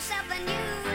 Sometimes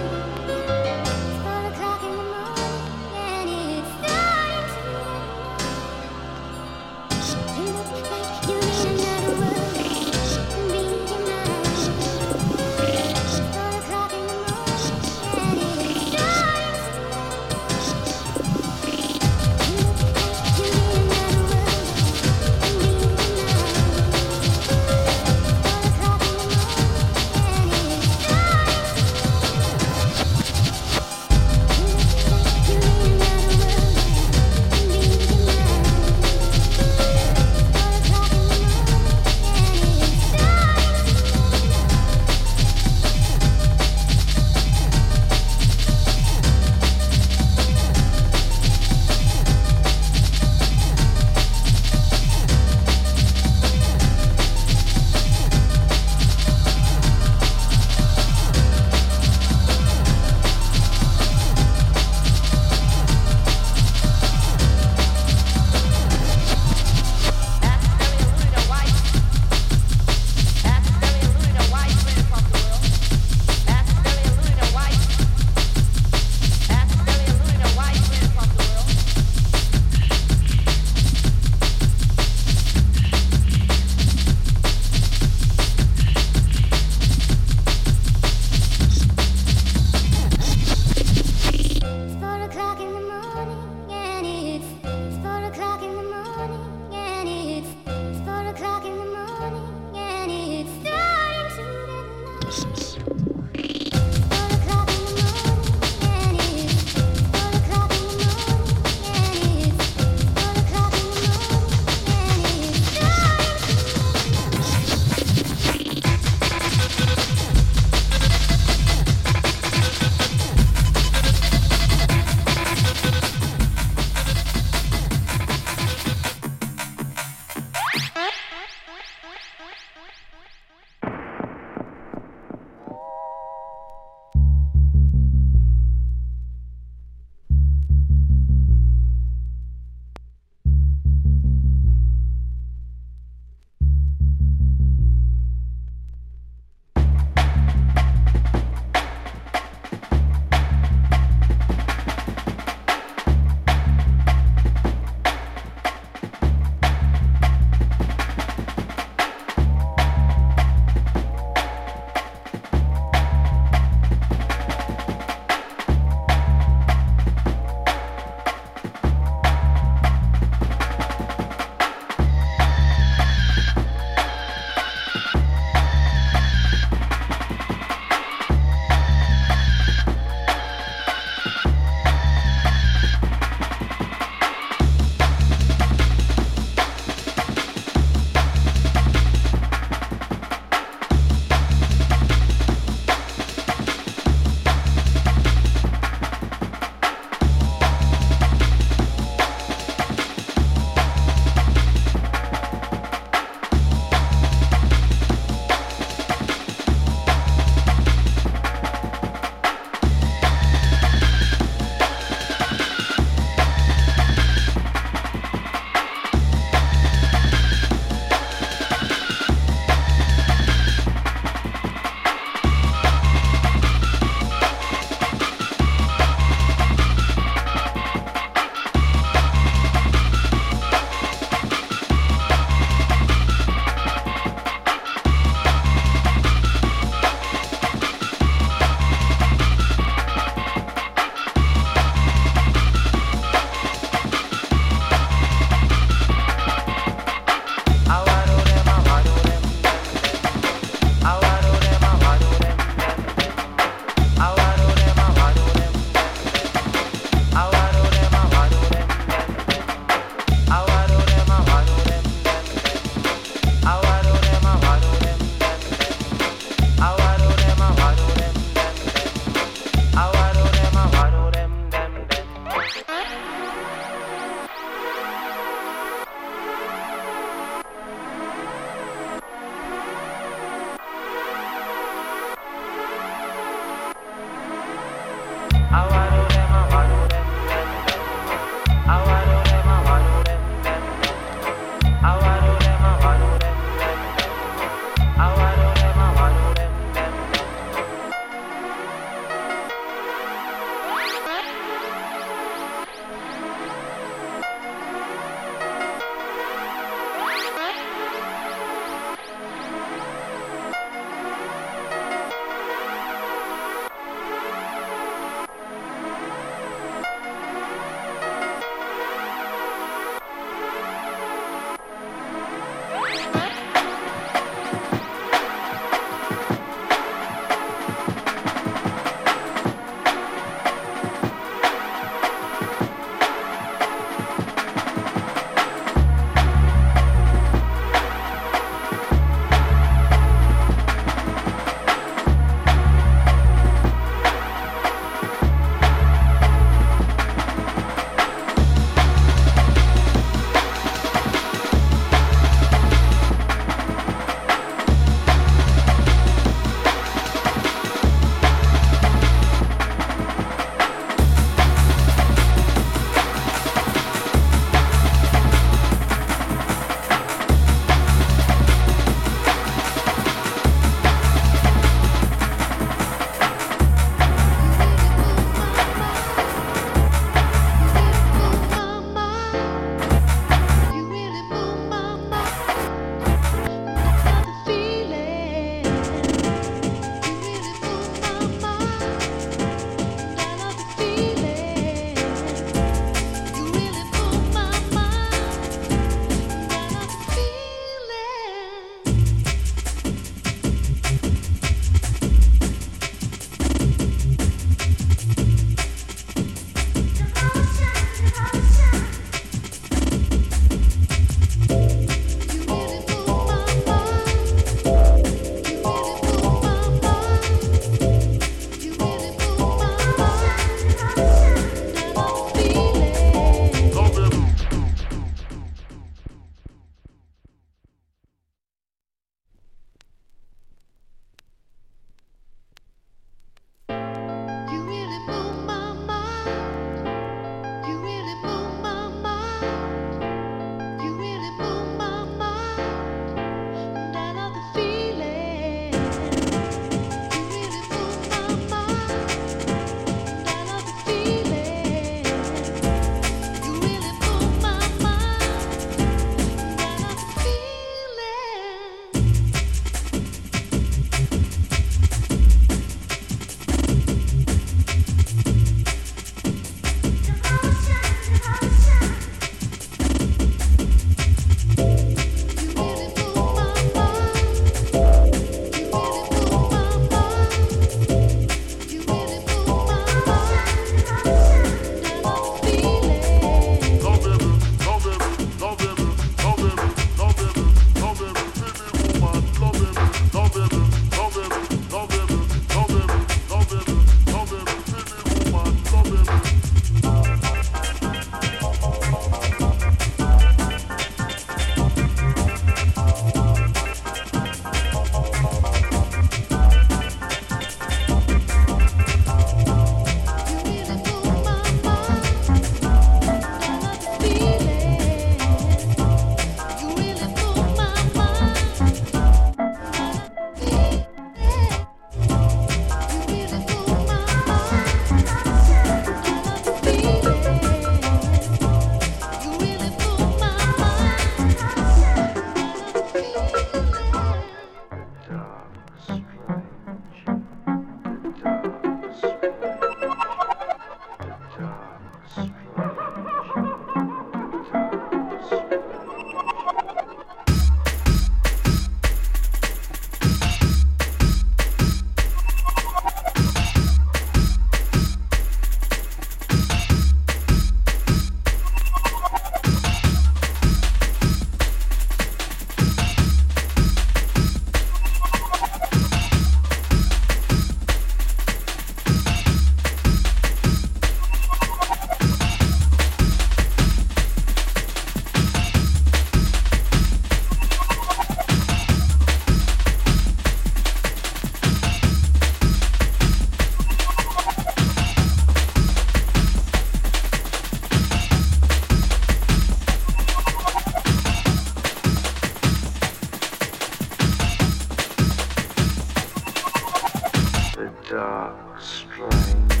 dark strange.